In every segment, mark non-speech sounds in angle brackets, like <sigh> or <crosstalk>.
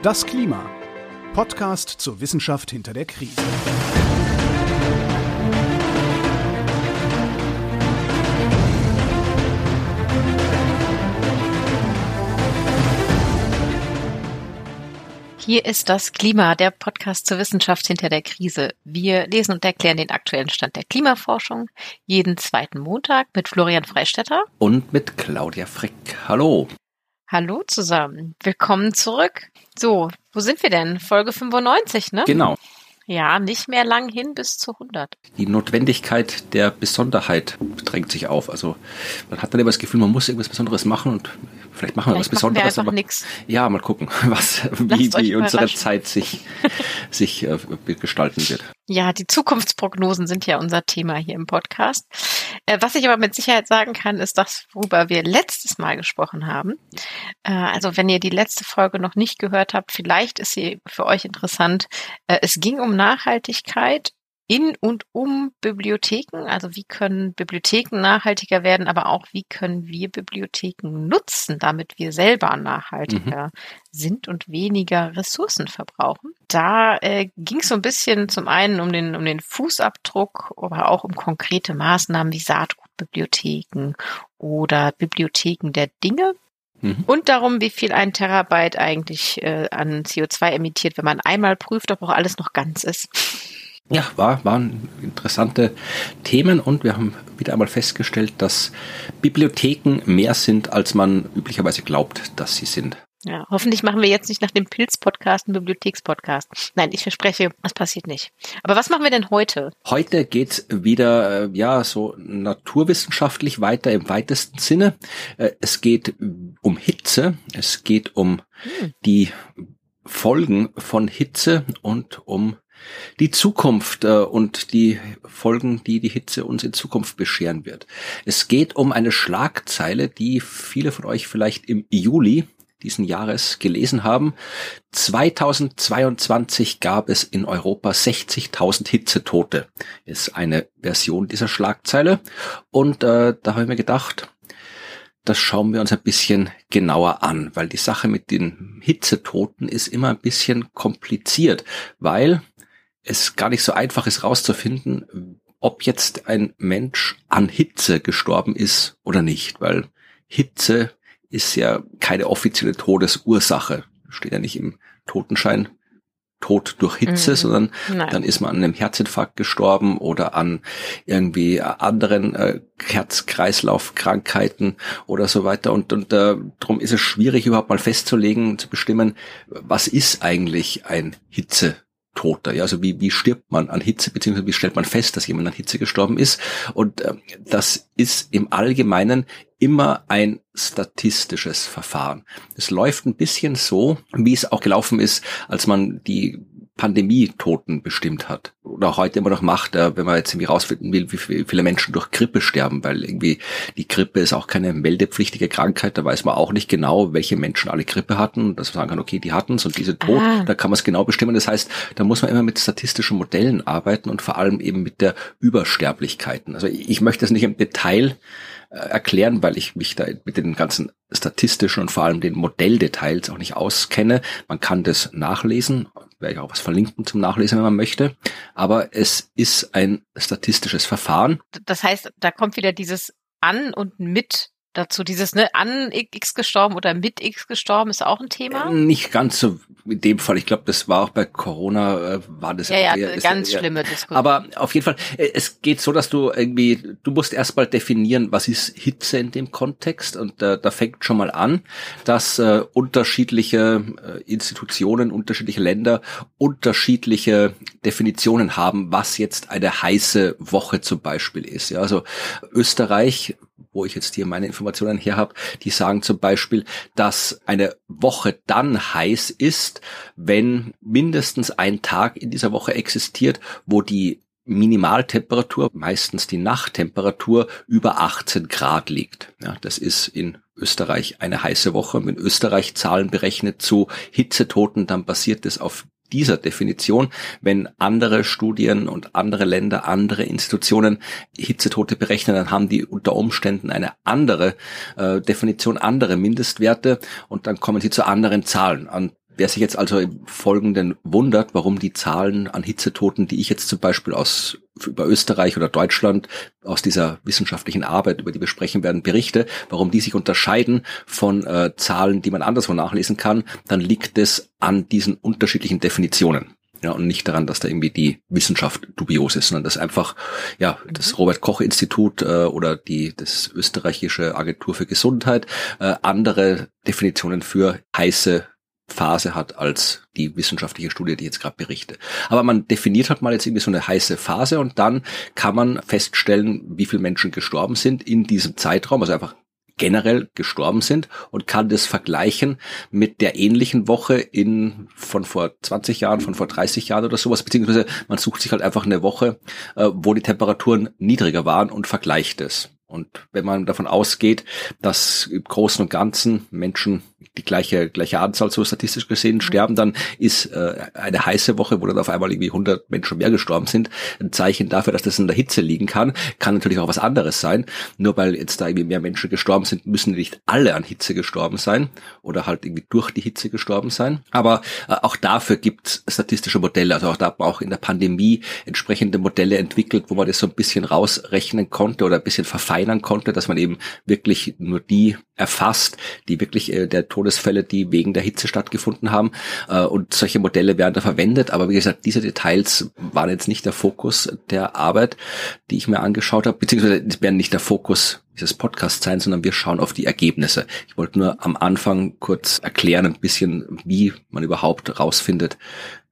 Das Klima. Podcast zur Wissenschaft hinter der Krise. Hier ist das Klima, der Podcast zur Wissenschaft hinter der Krise. Wir lesen und erklären den aktuellen Stand der Klimaforschung jeden zweiten Montag mit Florian Freistetter und mit Claudia Frick. Hallo. Hallo zusammen. Willkommen zurück. So, wo sind wir denn? Folge 95, ne? Genau. Ja, nicht mehr lang hin bis zu 100. Die Notwendigkeit der Besonderheit drängt sich auf. Also man hat dann immer das Gefühl, man muss irgendwas Besonderes machen und vielleicht machen wir vielleicht was Besonderes. Wir aber nix. Ja, mal gucken, <laughs> was, wie, wie unsere Zeit sich, <laughs> sich äh, gestalten wird. Ja, die Zukunftsprognosen sind ja unser Thema hier im Podcast. Äh, was ich aber mit Sicherheit sagen kann, ist das, worüber wir letztes Mal gesprochen haben. Äh, also wenn ihr die letzte Folge noch nicht gehört habt, vielleicht ist sie für euch interessant. Äh, es ging um Nachhaltigkeit in und um Bibliotheken. Also wie können Bibliotheken nachhaltiger werden, aber auch wie können wir Bibliotheken nutzen, damit wir selber nachhaltiger mhm. sind und weniger Ressourcen verbrauchen. Da äh, ging es so ein bisschen zum einen um den, um den Fußabdruck, aber auch um konkrete Maßnahmen wie Saatgutbibliotheken oder Bibliotheken der Dinge. Mhm. Und darum, wie viel ein Terabyte eigentlich äh, an CO2 emittiert, wenn man einmal prüft, ob auch alles noch ganz ist. Ja, war, waren interessante Themen und wir haben wieder einmal festgestellt, dass Bibliotheken mehr sind, als man üblicherweise glaubt, dass sie sind. Ja, hoffentlich machen wir jetzt nicht nach dem Pilz-Podcast einen Bibliotheks-Podcast. Nein, ich verspreche, das passiert nicht. Aber was machen wir denn heute? Heute geht's wieder, äh, ja, so naturwissenschaftlich weiter im weitesten Sinne. Äh, es geht um Hitze, es geht um hm. die Folgen von Hitze und um die Zukunft äh, und die Folgen, die die Hitze uns in Zukunft bescheren wird. Es geht um eine Schlagzeile, die viele von euch vielleicht im Juli diesen Jahres gelesen haben. 2022 gab es in Europa 60.000 Hitzetote. Ist eine Version dieser Schlagzeile. Und äh, da habe ich mir gedacht, das schauen wir uns ein bisschen genauer an, weil die Sache mit den Hitzetoten ist immer ein bisschen kompliziert, weil es gar nicht so einfach ist rauszufinden, ob jetzt ein Mensch an Hitze gestorben ist oder nicht, weil Hitze ist ja keine offizielle Todesursache. Steht ja nicht im Totenschein Tod durch Hitze, mhm. sondern Nein. dann ist man an einem Herzinfarkt gestorben oder an irgendwie anderen äh, Herz-Kreislauf-Krankheiten oder so weiter. Und, und äh, darum ist es schwierig, überhaupt mal festzulegen, zu bestimmen, was ist eigentlich ein Hitze Toter. Ja, also wie, wie stirbt man an Hitze, beziehungsweise wie stellt man fest, dass jemand an Hitze gestorben ist? Und äh, das ist im Allgemeinen immer ein statistisches Verfahren. Es läuft ein bisschen so, wie es auch gelaufen ist, als man die Pandemie-Toten bestimmt hat. Oder heute immer noch macht, äh, wenn man jetzt irgendwie rausfinden will, wie viele Menschen durch Grippe sterben, weil irgendwie die Grippe ist auch keine meldepflichtige Krankheit, da weiß man auch nicht genau, welche Menschen alle Grippe hatten, dass man sagen kann, okay, die hatten es und diese tot, ah. da kann man es genau bestimmen. Das heißt, da muss man immer mit statistischen Modellen arbeiten und vor allem eben mit der Übersterblichkeiten. Also ich möchte das nicht im Detail äh, erklären, weil ich mich da mit den ganzen statistischen und vor allem den Modelldetails auch nicht auskenne. Man kann das nachlesen, werde ich auch was verlinken zum Nachlesen, wenn man möchte. Aber es ist ein statistisches Verfahren. Das heißt, da kommt wieder dieses an und mit dazu. Dieses ne, an X gestorben oder mit X gestorben ist auch ein Thema? Äh, nicht ganz so in dem Fall. Ich glaube, das war auch bei Corona, äh, war das ja, ja, eher, ganz ist, schlimme Diskussion. Aber auf jeden Fall, äh, es geht so, dass du irgendwie, du musst erstmal definieren, was ist Hitze in dem Kontext. Und äh, da fängt schon mal an, dass äh, unterschiedliche äh, Institutionen, unterschiedliche Länder unterschiedliche Definitionen haben, was jetzt eine heiße Woche zum Beispiel ist. Ja, also Österreich wo ich jetzt hier meine Informationen her habe, die sagen zum Beispiel, dass eine Woche dann heiß ist, wenn mindestens ein Tag in dieser Woche existiert, wo die Minimaltemperatur, meistens die Nachttemperatur, über 18 Grad liegt. Ja, das ist in Österreich eine heiße Woche. Wenn Österreich Zahlen berechnet zu Hitzetoten, dann basiert es auf dieser Definition, wenn andere Studien und andere Länder, andere Institutionen Hitzetote berechnen, dann haben die unter Umständen eine andere äh, Definition, andere Mindestwerte und dann kommen sie zu anderen Zahlen. Und Wer sich jetzt also im Folgenden wundert, warum die Zahlen an Hitzetoten, die ich jetzt zum Beispiel aus über Österreich oder Deutschland aus dieser wissenschaftlichen Arbeit, über die wir sprechen werden, berichte, warum die sich unterscheiden von äh, Zahlen, die man anderswo nachlesen kann, dann liegt es an diesen unterschiedlichen Definitionen. Ja, und nicht daran, dass da irgendwie die Wissenschaft dubios ist, sondern dass einfach, ja, das mhm. Robert Koch Institut äh, oder die, das österreichische Agentur für Gesundheit äh, andere Definitionen für heiße Phase hat als die wissenschaftliche Studie, die jetzt gerade berichte. Aber man definiert halt mal jetzt irgendwie so eine heiße Phase und dann kann man feststellen, wie viele Menschen gestorben sind in diesem Zeitraum, also einfach generell gestorben sind und kann das vergleichen mit der ähnlichen Woche in von vor 20 Jahren, von vor 30 Jahren oder sowas, beziehungsweise man sucht sich halt einfach eine Woche, äh, wo die Temperaturen niedriger waren und vergleicht es. Und wenn man davon ausgeht, dass im Großen und Ganzen Menschen die gleiche, gleiche Anzahl so statistisch gesehen mhm. sterben, dann ist äh, eine heiße Woche, wo dann auf einmal irgendwie 100 Menschen mehr gestorben sind, ein Zeichen dafür, dass das in der Hitze liegen kann. Kann natürlich auch was anderes sein. Nur weil jetzt da irgendwie mehr Menschen gestorben sind, müssen nicht alle an Hitze gestorben sein oder halt irgendwie durch die Hitze gestorben sein. Aber äh, auch dafür gibt es statistische Modelle. Also auch da hat man auch in der Pandemie entsprechende Modelle entwickelt, wo man das so ein bisschen rausrechnen konnte oder ein bisschen verfeinern konnte, dass man eben wirklich nur die erfasst, die wirklich äh, der Todesfälle, die wegen der Hitze stattgefunden haben. Äh, und solche Modelle werden da verwendet. Aber wie gesagt, diese Details waren jetzt nicht der Fokus der Arbeit, die ich mir angeschaut habe, beziehungsweise werden nicht der Fokus dieses Podcasts sein, sondern wir schauen auf die Ergebnisse. Ich wollte nur am Anfang kurz erklären, ein bisschen, wie man überhaupt rausfindet,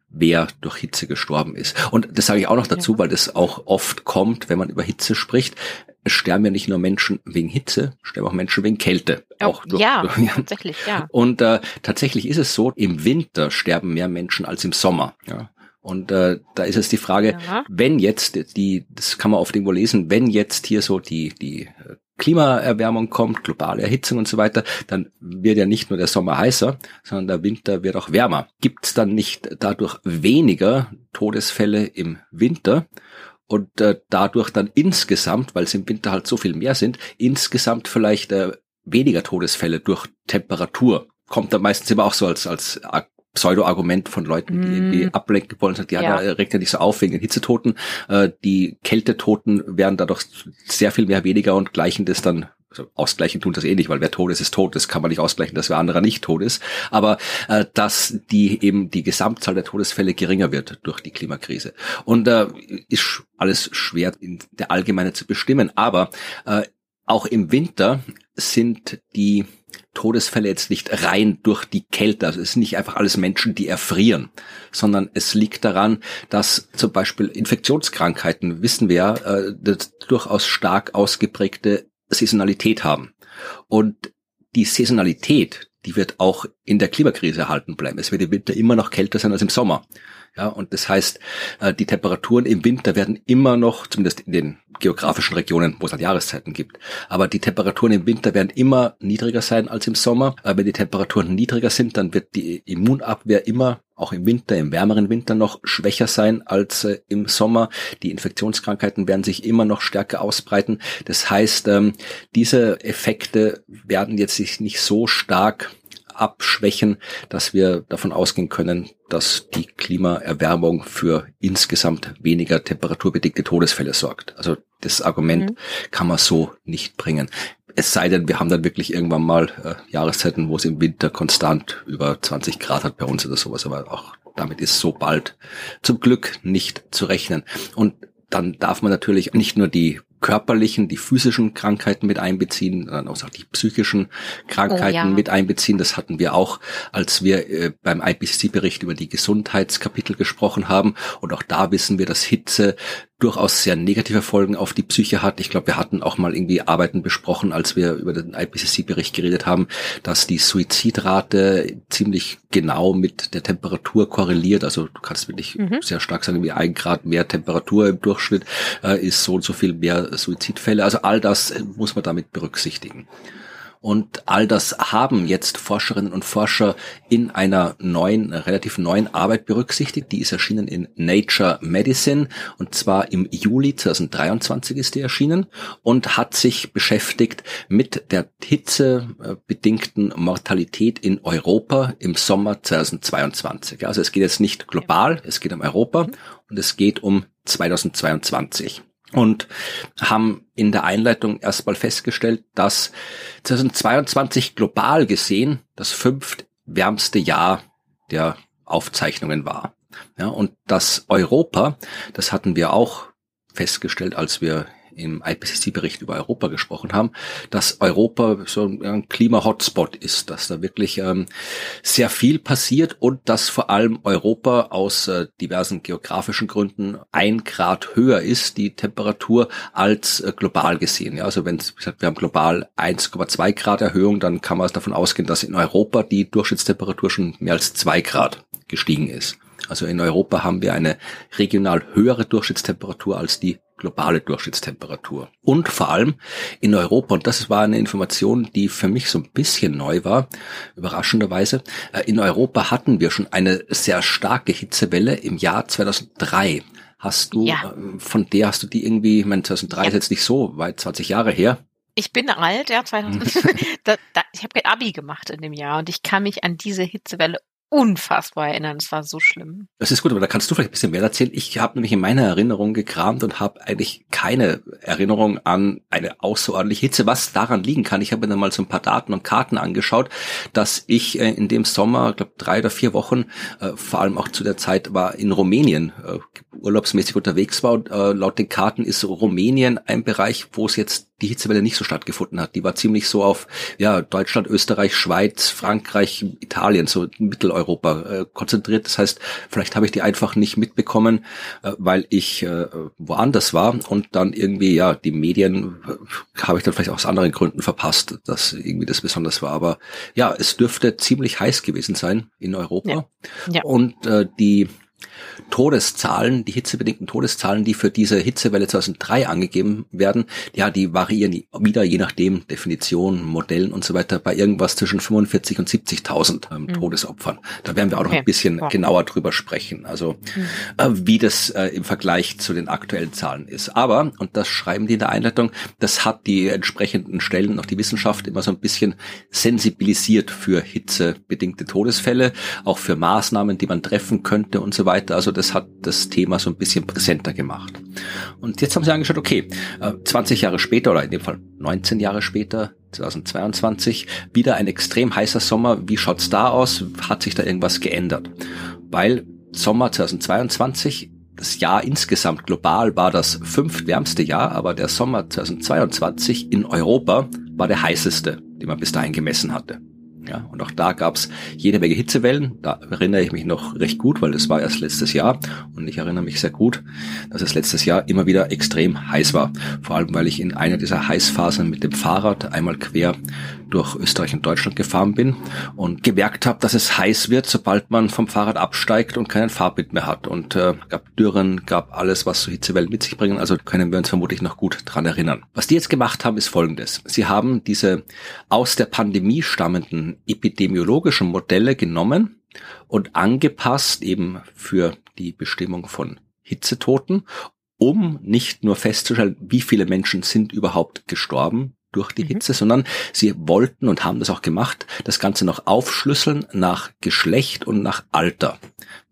wer durch Hitze gestorben ist. Und das sage ich auch noch dazu, ja. weil das auch oft kommt, wenn man über Hitze spricht. Es sterben ja nicht nur Menschen wegen Hitze, sterben auch Menschen wegen Kälte. Auch durch, ja, <laughs> durch, ja, tatsächlich, ja. Und äh, tatsächlich ist es so, im Winter sterben mehr Menschen als im Sommer. Ja. Und äh, da ist es die Frage, ja. wenn jetzt die, das kann man oft irgendwo lesen, wenn jetzt hier so die die Klimaerwärmung kommt, globale Erhitzung und so weiter, dann wird ja nicht nur der Sommer heißer, sondern der Winter wird auch wärmer. Gibt es dann nicht dadurch weniger Todesfälle im Winter? Und äh, dadurch dann insgesamt, weil es im Winter halt so viel mehr sind, insgesamt vielleicht äh, weniger Todesfälle durch Temperatur. Kommt dann meistens immer auch so als, als Pseudo-Argument von Leuten, die irgendwie mm. ablenken wollen, sagt, ja, ja, da regt ja nicht so auf wegen den Hitzetoten. Äh, die Kältetoten werden dadurch sehr viel mehr weniger und gleichen das dann also ausgleichen tun das eh nicht, weil wer tot ist, ist tot. Das kann man nicht ausgleichen, dass wer anderer nicht tot ist. Aber äh, dass die eben die Gesamtzahl der Todesfälle geringer wird durch die Klimakrise. Und äh, ist alles schwer in der Allgemeine zu bestimmen. Aber äh, auch im Winter sind die Todesfälle jetzt nicht rein durch die Kälte. Also es sind nicht einfach alles Menschen, die erfrieren, sondern es liegt daran, dass zum Beispiel Infektionskrankheiten, wissen wir, äh, durchaus stark ausgeprägte Saisonalität haben. Und die Saisonalität, die wird auch in der Klimakrise erhalten bleiben. Es wird im Winter immer noch kälter sein als im Sommer. Ja, und das heißt, äh, die Temperaturen im Winter werden immer noch, zumindest in den geografischen Regionen, wo es halt Jahreszeiten gibt, aber die Temperaturen im Winter werden immer niedriger sein als im Sommer. Aber wenn die Temperaturen niedriger sind, dann wird die Immunabwehr immer auch im Winter, im wärmeren Winter noch schwächer sein als äh, im Sommer. Die Infektionskrankheiten werden sich immer noch stärker ausbreiten. Das heißt, ähm, diese Effekte werden jetzt sich nicht so stark abschwächen, dass wir davon ausgehen können, dass die Klimaerwärmung für insgesamt weniger temperaturbedingte Todesfälle sorgt. Also das Argument mhm. kann man so nicht bringen. Es sei denn, wir haben dann wirklich irgendwann mal äh, Jahreszeiten, wo es im Winter konstant über 20 Grad hat bei uns oder sowas, aber auch damit ist so bald zum Glück nicht zu rechnen. Und dann darf man natürlich nicht nur die körperlichen, die physischen Krankheiten mit einbeziehen, dann auch die psychischen Krankheiten oh, ja. mit einbeziehen. Das hatten wir auch, als wir äh, beim IPCC-Bericht über die Gesundheitskapitel gesprochen haben. Und auch da wissen wir, dass Hitze durchaus sehr negative Folgen auf die Psyche hat. Ich glaube, wir hatten auch mal irgendwie Arbeiten besprochen, als wir über den IPCC-Bericht geredet haben, dass die Suizidrate ziemlich genau mit der Temperatur korreliert. Also du kannst wirklich mhm. sehr stark sagen, wie ein Grad mehr Temperatur im Durchschnitt äh, ist so und so viel mehr Suizidfälle. Also all das äh, muss man damit berücksichtigen. Und all das haben jetzt Forscherinnen und Forscher in einer neuen, relativ neuen Arbeit berücksichtigt. Die ist erschienen in Nature Medicine und zwar im Juli 2023 ist die erschienen und hat sich beschäftigt mit der hitzebedingten Mortalität in Europa im Sommer 2022. Also es geht jetzt nicht global, es geht um Europa und es geht um 2022 und haben in der Einleitung erstmal festgestellt, dass 2022 global gesehen das fünft wärmste Jahr der Aufzeichnungen war. Ja, und das Europa, das hatten wir auch festgestellt, als wir im IPCC-Bericht über Europa gesprochen haben, dass Europa so ein Klima-Hotspot ist, dass da wirklich ähm, sehr viel passiert und dass vor allem Europa aus äh, diversen geografischen Gründen ein Grad höher ist, die Temperatur, als äh, global gesehen. Ja, also wenn wir haben global 1,2 Grad Erhöhung, dann kann man davon ausgehen, dass in Europa die Durchschnittstemperatur schon mehr als zwei Grad gestiegen ist. Also in Europa haben wir eine regional höhere Durchschnittstemperatur als die globale Durchschnittstemperatur. Und vor allem in Europa, und das war eine Information, die für mich so ein bisschen neu war, überraschenderweise, äh, in Europa hatten wir schon eine sehr starke Hitzewelle im Jahr 2003. Hast du, ja. Äh, von der hast du die irgendwie, ich meine, 2003 ja. ist jetzt nicht so weit, 20 Jahre her. Ich bin alt, ja, 2000. <laughs> <laughs> da, da, ich habe kein Abi gemacht in dem Jahr und ich kann mich an diese Hitzewelle unfassbar erinnern. Es war so schlimm. Das ist gut, aber da kannst du vielleicht ein bisschen mehr erzählen. Ich habe nämlich in meiner Erinnerung gekramt und habe eigentlich keine Erinnerung an eine außerordentliche Hitze, was daran liegen kann. Ich habe mir dann mal so ein paar Daten und Karten angeschaut, dass ich äh, in dem Sommer, glaube drei oder vier Wochen, äh, vor allem auch zu der Zeit war in Rumänien äh, urlaubsmäßig unterwegs war. Und äh, laut den Karten ist Rumänien ein Bereich, wo es jetzt die Hitzewelle nicht so stattgefunden hat. Die war ziemlich so auf ja Deutschland, Österreich, Schweiz, Frankreich, Italien, so Mitteleuropa äh, konzentriert. Das heißt, vielleicht habe ich die einfach nicht mitbekommen, äh, weil ich äh, woanders war und dann irgendwie ja die Medien äh, habe ich dann vielleicht aus anderen Gründen verpasst, dass irgendwie das besonders war. Aber ja, es dürfte ziemlich heiß gewesen sein in Europa ja. Ja. und äh, die Todeszahlen, die hitzebedingten Todeszahlen, die für diese Hitzewelle 2003 angegeben werden, ja, die variieren wieder je nachdem Definition, Modellen und so weiter bei irgendwas zwischen 45 und 70.000 ähm, mhm. Todesopfern. Da werden wir auch noch okay. ein bisschen ja. genauer drüber sprechen, also mhm. äh, wie das äh, im Vergleich zu den aktuellen Zahlen ist. Aber, und das schreiben die in der Einleitung, das hat die entsprechenden Stellen und auch die Wissenschaft immer so ein bisschen sensibilisiert für hitzebedingte Todesfälle, auch für Maßnahmen, die man treffen könnte und so weiter. Also das hat das Thema so ein bisschen präsenter gemacht. Und jetzt haben sie angeschaut, okay, 20 äh, Jahre später oder in dem Fall 19 Jahre später, 2022, wieder ein extrem heißer Sommer. Wie schaut's da aus? Hat sich da irgendwas geändert? Weil Sommer 2022 das Jahr insgesamt global war das fünftwärmste Jahr, aber der Sommer 2022 in Europa war der heißeste, den man bis dahin gemessen hatte. Ja, und auch da gab's jede Menge Hitzewellen. Da erinnere ich mich noch recht gut, weil das war erst letztes Jahr. Und ich erinnere mich sehr gut, dass es letztes Jahr immer wieder extrem heiß war. Vor allem, weil ich in einer dieser Heißphasen mit dem Fahrrad einmal quer durch Österreich und Deutschland gefahren bin und gemerkt habe, dass es heiß wird, sobald man vom Fahrrad absteigt und keinen Fahrbild mehr hat. Und äh, gab Dürren, gab alles, was so Hitzewellen mit sich bringen. Also können wir uns vermutlich noch gut dran erinnern. Was die jetzt gemacht haben, ist folgendes. Sie haben diese aus der Pandemie stammenden epidemiologischen Modelle genommen und angepasst eben für die Bestimmung von Hitzetoten, um nicht nur festzustellen, wie viele Menschen sind überhaupt gestorben durch die mhm. Hitze, sondern sie wollten und haben das auch gemacht, das Ganze noch aufschlüsseln nach Geschlecht und nach Alter,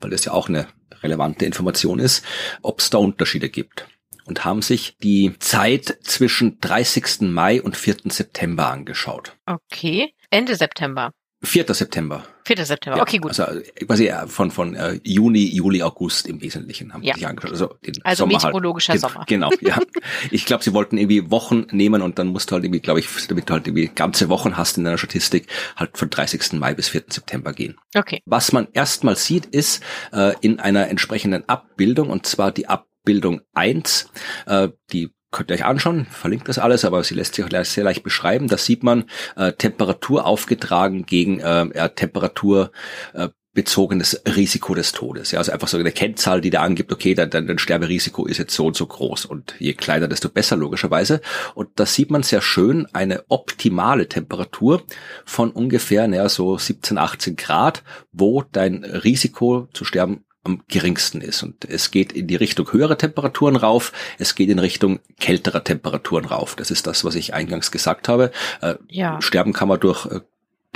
weil das ja auch eine relevante Information ist, ob es da Unterschiede gibt und haben sich die Zeit zwischen 30. Mai und 4. September angeschaut. Okay. Ende September. 4. September. 4. September, okay, gut. Also quasi äh, von, von äh, Juni, Juli, August im Wesentlichen haben ja. sich angeschaut. Also, den also Sommer halt. meteorologischer halt. Sommer. Genau, ja. <laughs> Ich glaube, sie wollten irgendwie Wochen nehmen und dann musst du halt irgendwie, glaube ich, damit du halt irgendwie ganze Wochen hast in deiner Statistik, halt von 30. Mai bis 4. September gehen. Okay. Was man erstmal sieht, ist äh, in einer entsprechenden Abbildung, und zwar die Abbildung 1, äh, die könnt ihr euch anschauen, verlinkt das alles, aber sie lässt sich auch sehr leicht beschreiben. Da sieht man äh, Temperatur aufgetragen gegen äh, Temperatur äh, bezogenes Risiko des Todes. Ja, also einfach so eine Kennzahl, die da angibt, okay, dann, dann, dann Sterberisiko ist jetzt so und so groß und je kleiner, desto besser logischerweise. Und da sieht man sehr schön eine optimale Temperatur von ungefähr, naja, so 17, 18 Grad, wo dein Risiko zu sterben am geringsten ist. Und es geht in die Richtung höherer Temperaturen rauf, es geht in Richtung kälterer Temperaturen rauf. Das ist das, was ich eingangs gesagt habe. Äh, ja. Sterben kann man durch äh,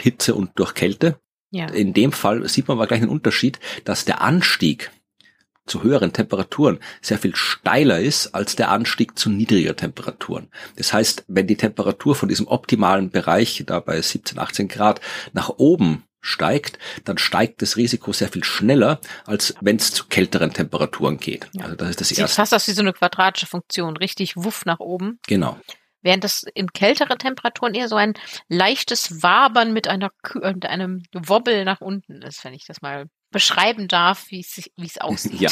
Hitze und durch Kälte. Ja. In dem Fall sieht man aber gleich einen Unterschied, dass der Anstieg zu höheren Temperaturen sehr viel steiler ist als der Anstieg zu niedriger Temperaturen. Das heißt, wenn die Temperatur von diesem optimalen Bereich, da bei 17, 18 Grad, nach oben steigt, dann steigt das Risiko sehr viel schneller, als wenn es zu kälteren Temperaturen geht. Ja. Also das ist das Sieht erste. fast aus wie so eine quadratische Funktion, richtig wuff nach oben. Genau. Während das in kälteren Temperaturen eher so ein leichtes Wabern mit einer mit einem Wobbel nach unten ist, wenn ich das mal beschreiben darf, wie es <laughs> aussieht. Ja,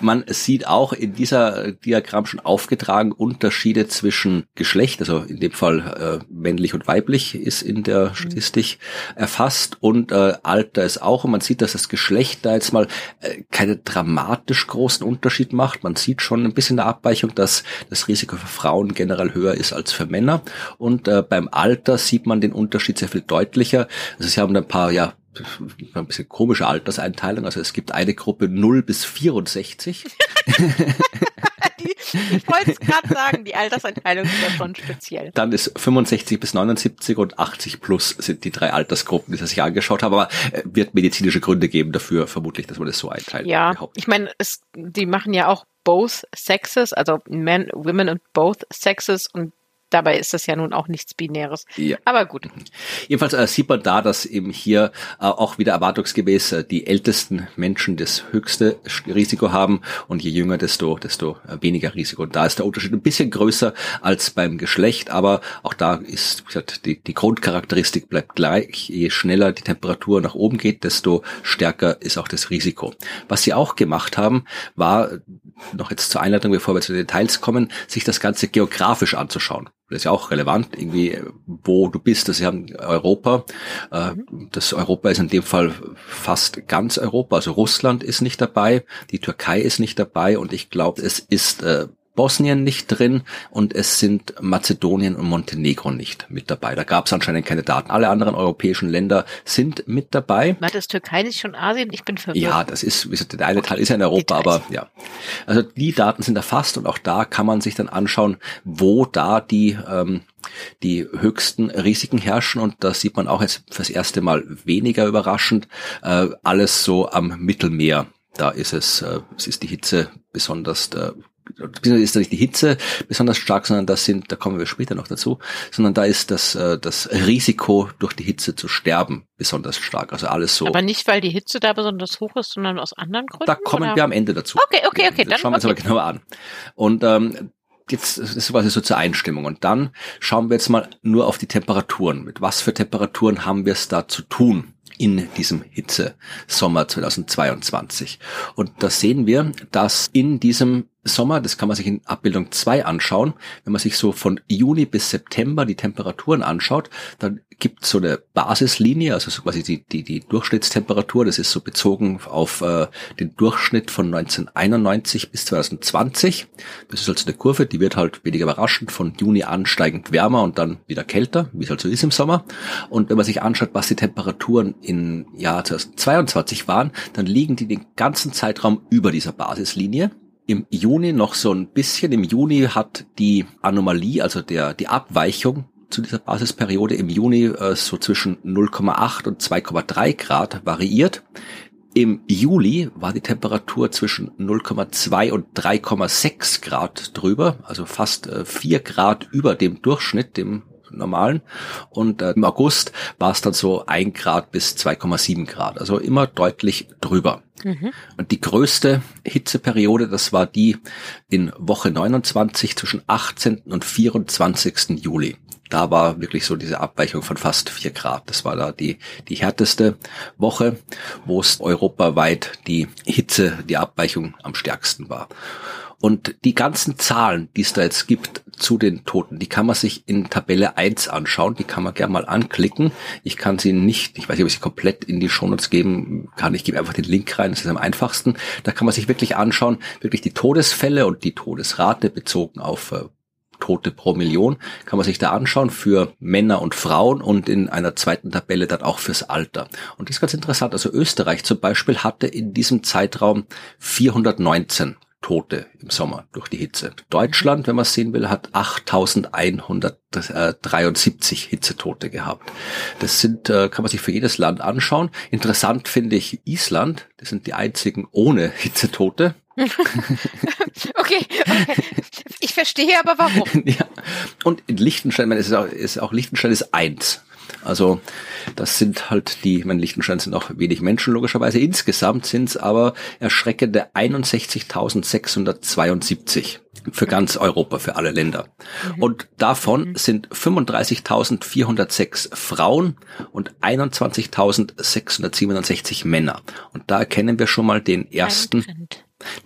man sieht auch in dieser Diagramm schon aufgetragen Unterschiede zwischen Geschlecht, also in dem Fall äh, männlich und weiblich ist in der mhm. Statistik mhm. erfasst und äh, Alter ist auch und man sieht, dass das Geschlecht da jetzt mal äh, keinen dramatisch großen Unterschied macht. Man sieht schon ein bisschen eine Abweichung, dass das Risiko für Frauen generell höher ist als für Männer und äh, beim Alter sieht man den Unterschied sehr viel deutlicher. Also sie haben ein paar ja ein bisschen komische Alterseinteilung. Also es gibt eine Gruppe 0 bis 64. <laughs> die, ich wollte es gerade sagen, die Alterseinteilung ist ja schon speziell. Dann ist 65 bis 79 und 80 plus sind die drei Altersgruppen, die sich angeschaut haben. Aber äh, wird medizinische Gründe geben dafür, vermutlich, dass man das so einteilt. Ja, ich meine, die machen ja auch both sexes, also men, women und both sexes und Dabei ist das ja nun auch nichts Binäres. Ja. Aber gut. Jedenfalls äh, sieht man da, dass eben hier äh, auch wieder erwartungsgemäß äh, die ältesten Menschen das höchste Risiko haben und je jünger, desto, desto äh, weniger Risiko. Und da ist der Unterschied ein bisschen größer als beim Geschlecht, aber auch da ist, wie gesagt, die, die Grundcharakteristik bleibt gleich. Je schneller die Temperatur nach oben geht, desto stärker ist auch das Risiko. Was sie auch gemacht haben, war, noch jetzt zur Einleitung, bevor wir zu den Details kommen, sich das Ganze geografisch anzuschauen das ist ja auch relevant, irgendwie, wo du bist. Das ist ja Europa. Äh. Das Europa ist in dem Fall fast ganz Europa. Also Russland ist nicht dabei, die Türkei ist nicht dabei und ich glaube, es ist äh, Bosnien nicht drin und es sind Mazedonien und Montenegro nicht mit dabei. Da gab es anscheinend keine Daten. Alle anderen europäischen Länder sind mit dabei. War das Türkei nicht schon Asien? Ich bin verwirrt. Ja, das ist, wie gesagt, der eine Teil ist ja in Europa, Details. aber ja. Also die Daten sind erfasst und auch da kann man sich dann anschauen, wo da die ähm, die höchsten Risiken herrschen und da sieht man auch jetzt fürs erste Mal weniger überraschend äh, alles so am Mittelmeer. Da ist es, äh, es ist die Hitze besonders äh, ist da nicht die Hitze besonders stark, sondern das sind, da kommen wir später noch dazu, sondern da ist das, äh, das Risiko durch die Hitze zu sterben besonders stark. Also alles so. Aber nicht, weil die Hitze da besonders hoch ist, sondern aus anderen Gründen? Da kommen oder? wir am Ende dazu. Okay, okay, okay. Dann, schauen wir uns okay. aber genauer an. Und ähm, jetzt ist quasi so zur Einstimmung. Und dann schauen wir jetzt mal nur auf die Temperaturen. Mit was für Temperaturen haben wir es da zu tun? in diesem Hitze Sommer 2022. Und da sehen wir, dass in diesem Sommer, das kann man sich in Abbildung 2 anschauen, wenn man sich so von Juni bis September die Temperaturen anschaut, dann gibt es so eine Basislinie, also so quasi die, die, die Durchschnittstemperatur, das ist so bezogen auf äh, den Durchschnitt von 1991 bis 2020. Das ist also eine Kurve, die wird halt weniger überraschend von Juni ansteigend wärmer und dann wieder kälter, wie es halt so ist im Sommer. Und wenn man sich anschaut, was die Temperaturen im Jahr 2022 waren, dann liegen die den ganzen Zeitraum über dieser Basislinie im Juni noch so ein bisschen. Im Juni hat die Anomalie, also der, die Abweichung zu dieser Basisperiode im Juni äh, so zwischen 0,8 und 2,3 Grad variiert. Im Juli war die Temperatur zwischen 0,2 und 3,6 Grad drüber, also fast äh, 4 Grad über dem Durchschnitt, dem normalen. Und äh, im August war es dann so 1 Grad bis 2,7 Grad, also immer deutlich drüber. Mhm. Und die größte Hitzeperiode, das war die in Woche 29 zwischen 18. und 24. Juli. Da war wirklich so diese Abweichung von fast 4 Grad. Das war da die, die härteste Woche, wo es europaweit die Hitze, die Abweichung am stärksten war. Und die ganzen Zahlen, die es da jetzt gibt zu den Toten, die kann man sich in Tabelle 1 anschauen, die kann man gerne mal anklicken. Ich kann sie nicht, ich weiß nicht, ob ich sie komplett in die Shownotes geben kann, ich gebe einfach den Link rein, das ist am einfachsten. Da kann man sich wirklich anschauen, wirklich die Todesfälle und die Todesrate bezogen auf äh, Tote pro Million, kann man sich da anschauen für Männer und Frauen und in einer zweiten Tabelle dann auch fürs Alter. Und das ist ganz interessant. Also Österreich zum Beispiel hatte in diesem Zeitraum 419 Tote im Sommer durch die Hitze. Deutschland, wenn man es sehen will, hat 8173 Hitzetote gehabt. Das sind, äh, kann man sich für jedes Land anschauen. Interessant finde ich Island. Das sind die einzigen ohne Hitzetote. <laughs> okay, okay, ich verstehe aber warum. <laughs> ja. Und in Liechtenstein, man, ist auch, ist auch Liechtenstein ist eins. Also das sind halt die, ich meine, Liechtenstein sind auch wenig Menschen logischerweise. Insgesamt sind es aber erschreckende 61.672 für ganz Europa, für alle Länder. Mhm. Und davon mhm. sind 35.406 Frauen und 21.667 Männer. Und da erkennen wir schon mal den ersten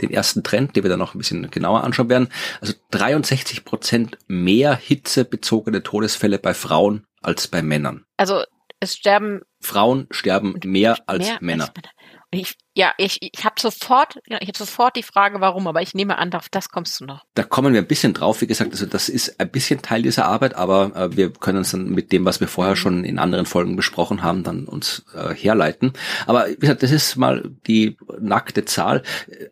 den ersten Trend, den wir dann noch ein bisschen genauer anschauen werden. Also 63 Prozent mehr hitzebezogene Todesfälle bei Frauen als bei Männern. Also es sterben Frauen sterben mehr als mehr Männer. Als Männer. Ich, ja, ich, ich habe sofort, ich habe sofort die Frage, warum, aber ich nehme an, auf das kommst du noch. Da kommen wir ein bisschen drauf, wie gesagt, also das ist ein bisschen Teil dieser Arbeit, aber äh, wir können uns dann mit dem, was wir vorher mhm. schon in anderen Folgen besprochen haben, dann uns äh, herleiten. Aber wie gesagt, das ist mal die nackte Zahl.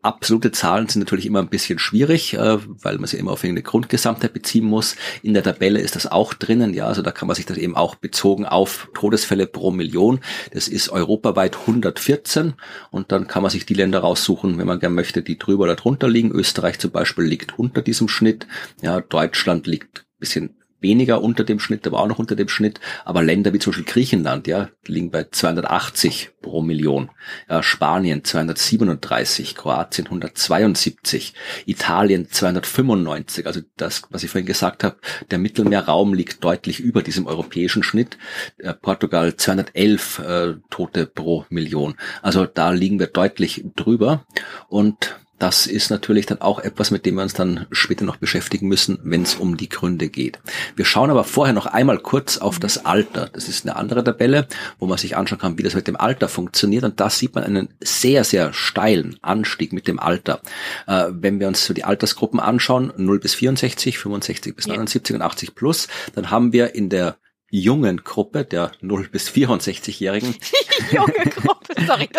Absolute Zahlen sind natürlich immer ein bisschen schwierig, äh, weil man sie immer auf eine Grundgesamtheit beziehen muss. In der Tabelle ist das auch drinnen, ja, also da kann man sich das eben auch bezogen auf Todesfälle pro Million. Das ist europaweit 114 und dann kann man sich die Länder raussuchen, wenn man gerne möchte, die drüber oder drunter liegen. Österreich zum Beispiel liegt unter diesem Schnitt. Ja, Deutschland liegt bisschen weniger unter dem Schnitt, aber auch noch unter dem Schnitt. Aber Länder wie zum Beispiel Griechenland, ja, liegen bei 280 pro Million. Ja, Spanien 237, Kroatien 172, Italien 295. Also das, was ich vorhin gesagt habe, der Mittelmeerraum liegt deutlich über diesem europäischen Schnitt. Äh, Portugal 211 äh, Tote pro Million. Also da liegen wir deutlich drüber. Und das ist natürlich dann auch etwas, mit dem wir uns dann später noch beschäftigen müssen, wenn es um die Gründe geht. Wir schauen aber vorher noch einmal kurz auf das Alter. Das ist eine andere Tabelle, wo man sich anschauen kann, wie das mit dem Alter funktioniert. Und da sieht man einen sehr, sehr steilen Anstieg mit dem Alter. Äh, wenn wir uns so die Altersgruppen anschauen, 0 bis 64, 65 bis 79 und 80 plus, dann haben wir in der jungen Gruppe, der 0 bis 64-Jährigen. <laughs> junge Gruppe, <laughs> sorry. <laughs>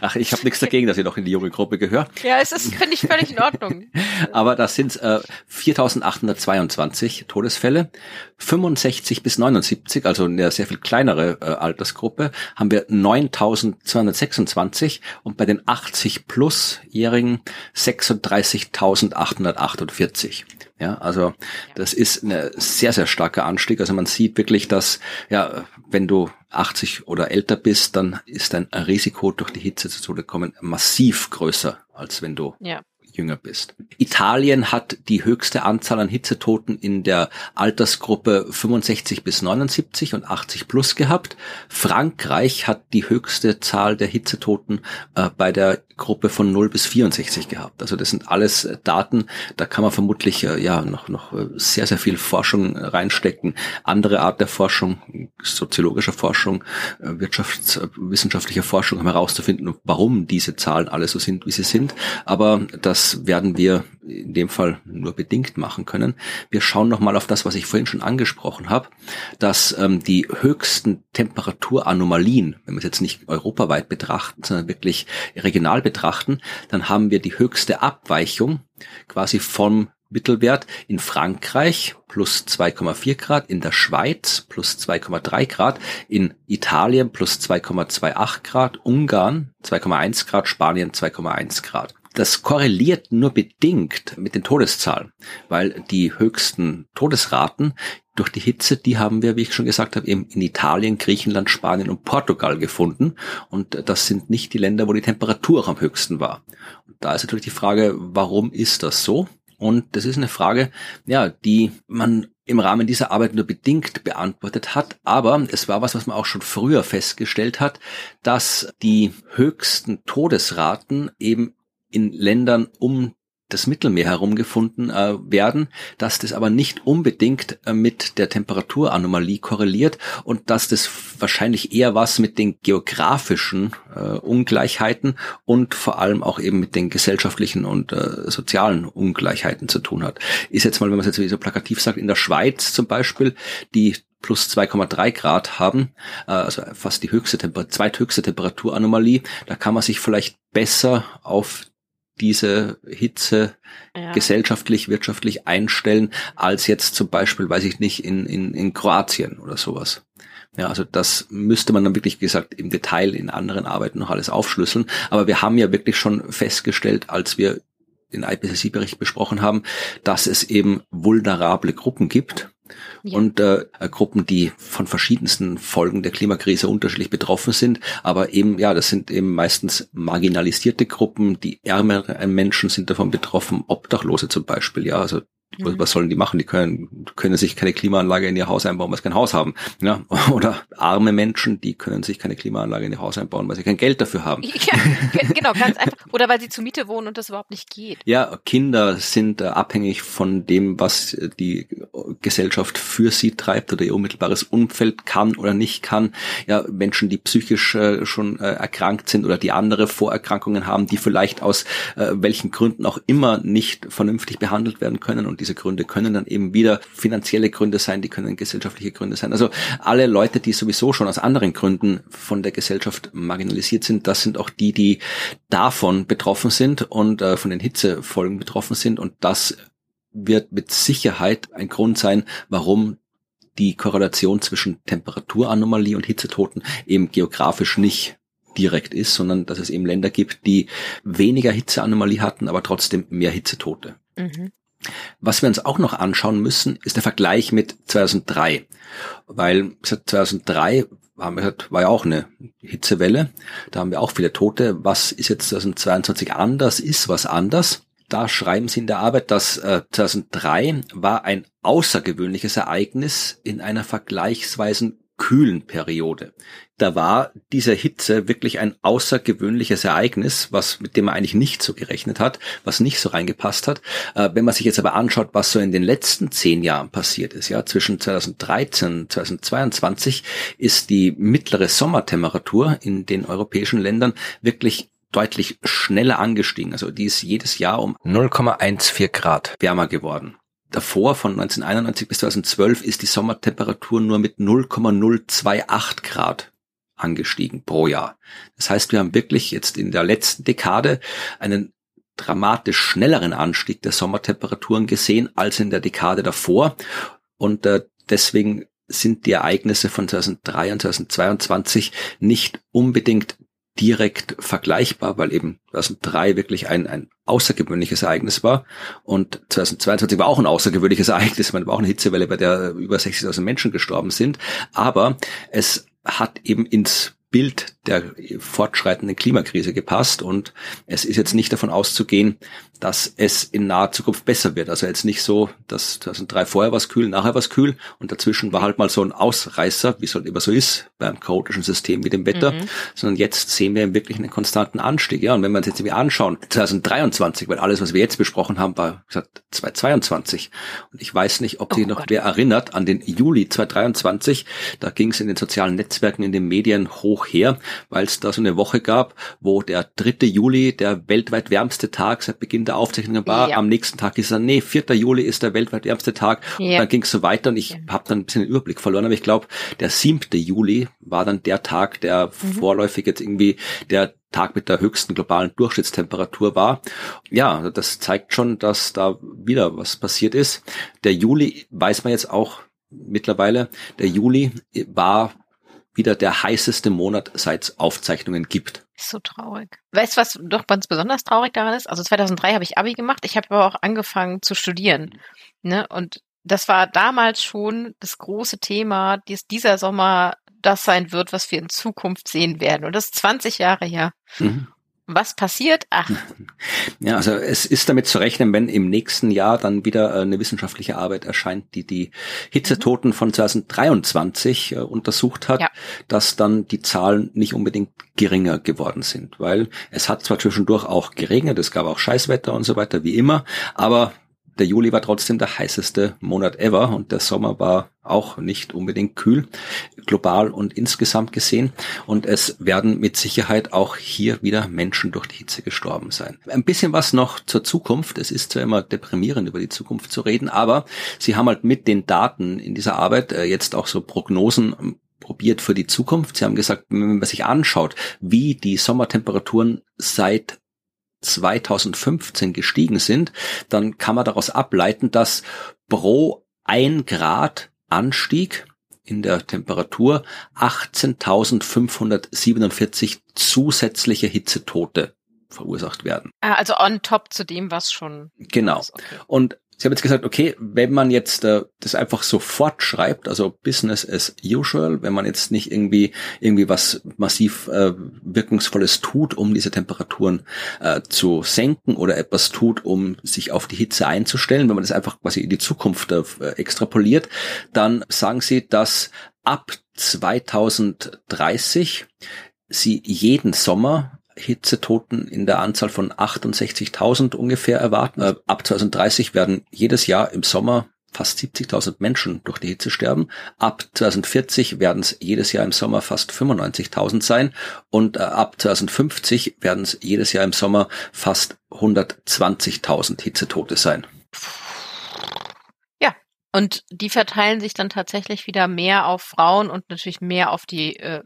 Ach, ich habe nichts dagegen, dass ich noch in die junge Gruppe gehöre. Ja, es ist, finde ich, völlig in Ordnung. <laughs> Aber das sind äh, 4.822 Todesfälle. 65 bis 79, also eine sehr viel kleinere äh, Altersgruppe, haben wir 9.226 und bei den 80-plus-Jährigen 36.848. Ja, also das ist ein sehr, sehr starker Anstieg. Also man sieht wirklich, dass, ja, wenn du 80 oder älter bist, dann ist dein Risiko durch die Hitze zu Tode kommen massiv größer, als wenn du ja jünger bist. Italien hat die höchste Anzahl an Hitzetoten in der Altersgruppe 65 bis 79 und 80 plus gehabt. Frankreich hat die höchste Zahl der Hitzetoten äh, bei der Gruppe von 0 bis 64 gehabt. Also das sind alles äh, Daten, da kann man vermutlich äh, ja noch noch äh, sehr sehr viel Forschung reinstecken, andere Art der Forschung, soziologischer Forschung, wirtschaftswissenschaftlicher Forschung, um herauszufinden, warum diese Zahlen alle so sind, wie sie sind. Aber das werden wir in dem Fall nur bedingt machen können. Wir schauen nochmal auf das, was ich vorhin schon angesprochen habe, dass ähm, die höchsten Temperaturanomalien, wenn wir es jetzt nicht europaweit betrachten, sondern wirklich regional betrachten, dann haben wir die höchste Abweichung quasi vom Mittelwert in Frankreich plus 2,4 Grad, in der Schweiz plus 2,3 Grad, in Italien plus 2,28 Grad, Ungarn 2,1 Grad, Spanien 2,1 Grad. Das korreliert nur bedingt mit den Todeszahlen, weil die höchsten Todesraten durch die Hitze, die haben wir, wie ich schon gesagt habe, eben in Italien, Griechenland, Spanien und Portugal gefunden. Und das sind nicht die Länder, wo die Temperatur am höchsten war. Und da ist natürlich die Frage, warum ist das so? Und das ist eine Frage, ja, die man im Rahmen dieser Arbeit nur bedingt beantwortet hat. Aber es war was, was man auch schon früher festgestellt hat, dass die höchsten Todesraten eben in Ländern um das Mittelmeer herumgefunden äh, werden, dass das aber nicht unbedingt äh, mit der Temperaturanomalie korreliert und dass das wahrscheinlich eher was mit den geografischen äh, Ungleichheiten und vor allem auch eben mit den gesellschaftlichen und äh, sozialen Ungleichheiten zu tun hat. Ist jetzt mal, wenn man es jetzt so plakativ sagt, in der Schweiz zum Beispiel, die plus 2,3 Grad haben, äh, also fast die höchste Temper zweithöchste Temperaturanomalie, da kann man sich vielleicht besser auf diese Hitze ja. gesellschaftlich, wirtschaftlich einstellen, als jetzt zum Beispiel, weiß ich nicht, in, in, in Kroatien oder sowas. Ja, also das müsste man dann wirklich gesagt im Detail in anderen Arbeiten noch alles aufschlüsseln. Aber wir haben ja wirklich schon festgestellt, als wir den IPCC-Bericht besprochen haben, dass es eben vulnerable Gruppen gibt ja. und äh, Gruppen, die von verschiedensten Folgen der Klimakrise unterschiedlich betroffen sind. Aber eben, ja, das sind eben meistens marginalisierte Gruppen, die ärmeren Menschen sind davon betroffen, Obdachlose zum Beispiel, ja, also Mhm. Was sollen die machen? Die können, können sich keine Klimaanlage in ihr Haus einbauen, weil sie kein Haus haben. Ja? <laughs> Oder arme Menschen, die können sich keine Klimaanlage in ihr Haus einbauen, weil sie kein Geld dafür haben. <laughs> Ja, genau, ganz einfach. Oder weil sie zur Miete wohnen und das überhaupt nicht geht. Ja, Kinder sind äh, abhängig von dem, was die Gesellschaft für sie treibt oder ihr unmittelbares Umfeld kann oder nicht kann. Ja, Menschen, die psychisch äh, schon äh, erkrankt sind oder die andere Vorerkrankungen haben, die vielleicht aus welchen Gründen auch immer nicht vernünftig behandelt werden können und diese Gründe können dann eben wieder finanzielle Gründe sein, die können gesellschaftliche Gründe sein. Also alle Leute, die sowieso schon aus anderen Gründen von der Gesellschaft marginalisiert sind, das sind auch die, die davon betroffen sind und äh, von den Hitzefolgen betroffen sind. Und das wird mit Sicherheit ein Grund sein, warum die Korrelation zwischen Temperaturanomalie und Hitzetoten eben geografisch nicht direkt ist, sondern dass es eben Länder gibt, die weniger Hitzeanomalie hatten, aber trotzdem mehr Hitzetote. Mhm. Was wir uns auch noch anschauen müssen, ist der Vergleich mit 2003, weil 2003 wir gehört, war ja auch eine Hitzewelle, da haben wir auch viele Tote. Was ist jetzt 2022 anders? Ist was anders? Da schreiben Sie in der Arbeit, dass äh, 2003 war ein außergewöhnliches Ereignis in einer vergleichsweise kühlen Periode. Da war diese Hitze wirklich ein außergewöhnliches Ereignis, was mit dem man eigentlich nicht so gerechnet hat, was nicht so reingepasst hat. Äh, wenn man sich jetzt aber anschaut, was so in den letzten zehn Jahren passiert ist, ja, zwischen 2013 und 2022 ist die mittlere Sommertemperatur in den europäischen Ländern wirklich deutlich schneller angestiegen. Also die ist jedes Jahr um 0,14 Grad wärmer geworden davor von 1991 bis 2012 ist die Sommertemperatur nur mit 0,028 Grad angestiegen pro Jahr. Das heißt, wir haben wirklich jetzt in der letzten Dekade einen dramatisch schnelleren Anstieg der Sommertemperaturen gesehen als in der Dekade davor. Und äh, deswegen sind die Ereignisse von 2003 und 2022 nicht unbedingt direkt vergleichbar, weil eben 2003 wirklich ein, ein außergewöhnliches Ereignis war. Und 2022 war auch ein außergewöhnliches <laughs> Ereignis, man war auch eine Hitzewelle, bei der über 60.000 Menschen gestorben sind, aber es hat eben ins Bild der fortschreitenden Klimakrise gepasst und es ist jetzt nicht davon auszugehen, dass es in naher Zukunft besser wird. Also jetzt nicht so, dass 2003 vorher was kühl, nachher was kühl und dazwischen war halt mal so ein Ausreißer, wie es halt immer so ist beim chaotischen System wie dem Wetter, mhm. sondern jetzt sehen wir wirklich einen konstanten Anstieg. Ja, und wenn wir uns jetzt irgendwie anschauen, 2023, weil alles, was wir jetzt besprochen haben, war gesagt 2022 und ich weiß nicht, ob oh sich noch Gott. wer erinnert an den Juli 2023, da ging es in den sozialen Netzwerken, in den Medien hoch her, weil es da so eine Woche gab, wo der 3. Juli der weltweit wärmste Tag seit Beginn der Aufzeichnung war. Ja. Am nächsten Tag ist dann, nee, 4. Juli ist der weltweit wärmste Tag. Ja. Und dann ging es so weiter und ich ja. habe dann ein bisschen den Überblick verloren. Aber ich glaube, der 7. Juli war dann der Tag, der mhm. vorläufig jetzt irgendwie der Tag mit der höchsten globalen Durchschnittstemperatur war. Ja, das zeigt schon, dass da wieder was passiert ist. Der Juli weiß man jetzt auch mittlerweile. Der Juli war wieder der heißeste Monat, seit Aufzeichnungen gibt. so traurig. Weißt du, was doch ganz besonders traurig daran ist? Also 2003 habe ich Abi gemacht, ich habe aber auch angefangen zu studieren. Ne? Und das war damals schon das große Thema, dass dieser Sommer das sein wird, was wir in Zukunft sehen werden. Und das ist 20 Jahre her. Mhm. Was passiert? Ach. <laughs> Ja, also es ist damit zu rechnen, wenn im nächsten Jahr dann wieder äh, eine wissenschaftliche Arbeit erscheint, die die Hitzetoten von 2023 äh, untersucht hat, ja. dass dann die Zahlen nicht unbedingt geringer geworden sind, weil es hat zwar zwischendurch auch geregnet, es gab auch Scheißwetter und so weiter, wie immer, aber der Juli war trotzdem der heißeste Monat ever und der Sommer war auch nicht unbedingt kühl, global und insgesamt gesehen. Und es werden mit Sicherheit auch hier wieder Menschen durch die Hitze gestorben sein. Ein bisschen was noch zur Zukunft. Es ist zwar immer deprimierend, über die Zukunft zu reden, aber sie haben halt mit den Daten in dieser Arbeit äh, jetzt auch so Prognosen ähm, probiert für die Zukunft. Sie haben gesagt, wenn man sich anschaut, wie die Sommertemperaturen seit 2015 gestiegen sind, dann kann man daraus ableiten, dass pro ein Grad Anstieg in der Temperatur 18.547 zusätzliche Hitzetote verursacht werden. Ah, also on top zu dem, was schon. Genau. Okay. Und Sie haben jetzt gesagt, okay, wenn man jetzt äh, das einfach so fortschreibt, also Business as usual, wenn man jetzt nicht irgendwie irgendwie was massiv äh, wirkungsvolles tut, um diese Temperaturen äh, zu senken oder etwas tut, um sich auf die Hitze einzustellen, wenn man das einfach quasi in die Zukunft äh, extrapoliert, dann sagen Sie, dass ab 2030 Sie jeden Sommer Hitzetoten in der Anzahl von 68.000 ungefähr erwarten. Äh, ab 2030 werden jedes Jahr im Sommer fast 70.000 Menschen durch die Hitze sterben. Ab 2040 werden es jedes Jahr im Sommer fast 95.000 sein und äh, ab 2050 werden es jedes Jahr im Sommer fast 120.000 Hitzetote sein. Ja, und die verteilen sich dann tatsächlich wieder mehr auf Frauen und natürlich mehr auf die äh,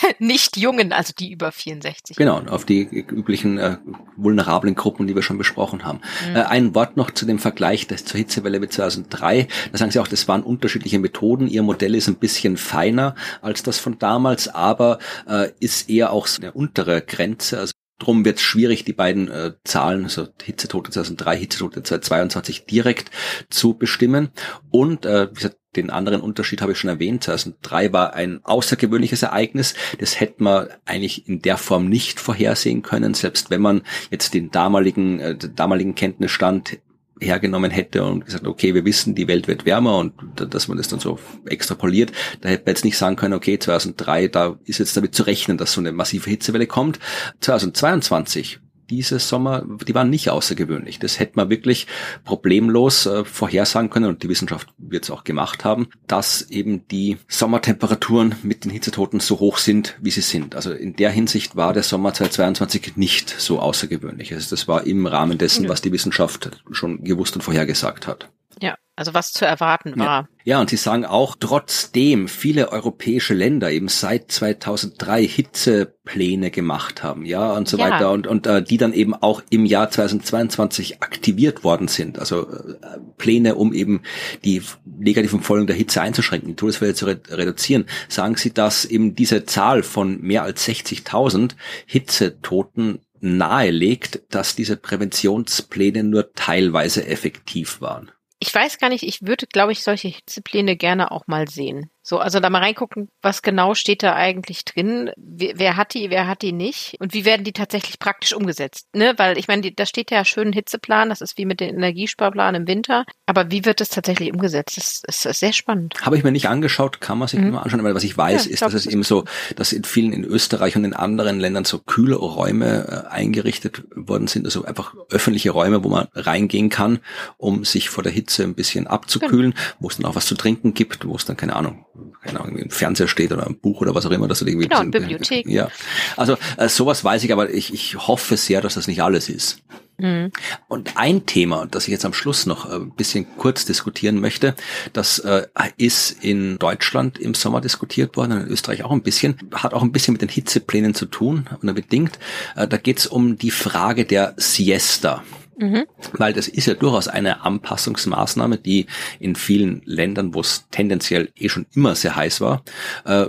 <laughs> nicht jungen, also die über 64. Genau, auf die üblichen äh, vulnerablen Gruppen, die wir schon besprochen haben. Mhm. Äh, ein Wort noch zu dem Vergleich des, zur Hitzewelle mit 2003. Da sagen Sie auch, das waren unterschiedliche Methoden. Ihr Modell ist ein bisschen feiner als das von damals, aber äh, ist eher auch so eine untere Grenze. Also Drum wird es schwierig, die beiden äh, Zahlen, also Hitzetote 2003, Hitzetote 2022 direkt zu bestimmen. Und äh, wie gesagt, den anderen Unterschied habe ich schon erwähnt. 2003 war ein außergewöhnliches Ereignis. Das hätte man eigentlich in der Form nicht vorhersehen können, selbst wenn man jetzt den damaligen, äh, den damaligen Kenntnisstand hergenommen hätte und gesagt, okay, wir wissen, die Welt wird wärmer und dass man das dann so extrapoliert, da hätte man jetzt nicht sagen können, okay, 2003, da ist jetzt damit zu rechnen, dass so eine massive Hitzewelle kommt. 2022 diese Sommer, die waren nicht außergewöhnlich. Das hätte man wirklich problemlos äh, vorhersagen können und die Wissenschaft wird es auch gemacht haben, dass eben die Sommertemperaturen mit den Hitzetoten so hoch sind, wie sie sind. Also in der Hinsicht war der Sommer 2022 nicht so außergewöhnlich. Also das war im Rahmen dessen, was die Wissenschaft schon gewusst und vorhergesagt hat. Ja, also was zu erwarten war. Ja. ja, und sie sagen auch, trotzdem viele europäische Länder eben seit 2003 Hitzepläne gemacht haben, ja, und so ja. weiter, und, und äh, die dann eben auch im Jahr 2022 aktiviert worden sind. Also äh, Pläne, um eben die negativen Folgen der Hitze einzuschränken, die Todesfälle zu re reduzieren. Sagen Sie, dass eben diese Zahl von mehr als 60.000 Hitzetoten nahelegt, dass diese Präventionspläne nur teilweise effektiv waren ich weiß gar nicht, ich würde, glaube ich, solche Hitzepläne gerne auch mal sehen. So, also da mal reingucken, was genau steht da eigentlich drin, wer, wer, hat die, wer hat die nicht und wie werden die tatsächlich praktisch umgesetzt, ne? Weil ich meine, da steht ja schön Hitzeplan, das ist wie mit den Energiesparplan im Winter, aber wie wird das tatsächlich umgesetzt? Das, das ist sehr spannend. Habe ich mir nicht angeschaut, kann man sich mhm. nur anschauen, weil was ich weiß, ja, ist, dass es eben so, dass in vielen in Österreich und in anderen Ländern so kühle Räume äh, eingerichtet worden sind, also einfach öffentliche Räume, wo man reingehen kann, um sich vor der Hitze ein bisschen abzukühlen, genau. wo es dann auch was zu trinken gibt, wo es dann keine Ahnung keine Ahnung, ein Fernseher steht oder ein Buch oder was auch immer, dass du irgendwie genau, Bibliothek. Ja, also äh, sowas weiß ich, aber ich, ich hoffe sehr, dass das nicht alles ist. Mhm. Und ein Thema, das ich jetzt am Schluss noch ein äh, bisschen kurz diskutieren möchte, das äh, ist in Deutschland im Sommer diskutiert worden, in Österreich auch ein bisschen, hat auch ein bisschen mit den Hitzeplänen zu tun, oder bedingt. Äh, da geht es um die Frage der Siesta. Mhm. Weil das ist ja durchaus eine Anpassungsmaßnahme, die in vielen Ländern, wo es tendenziell eh schon immer sehr heiß war, äh,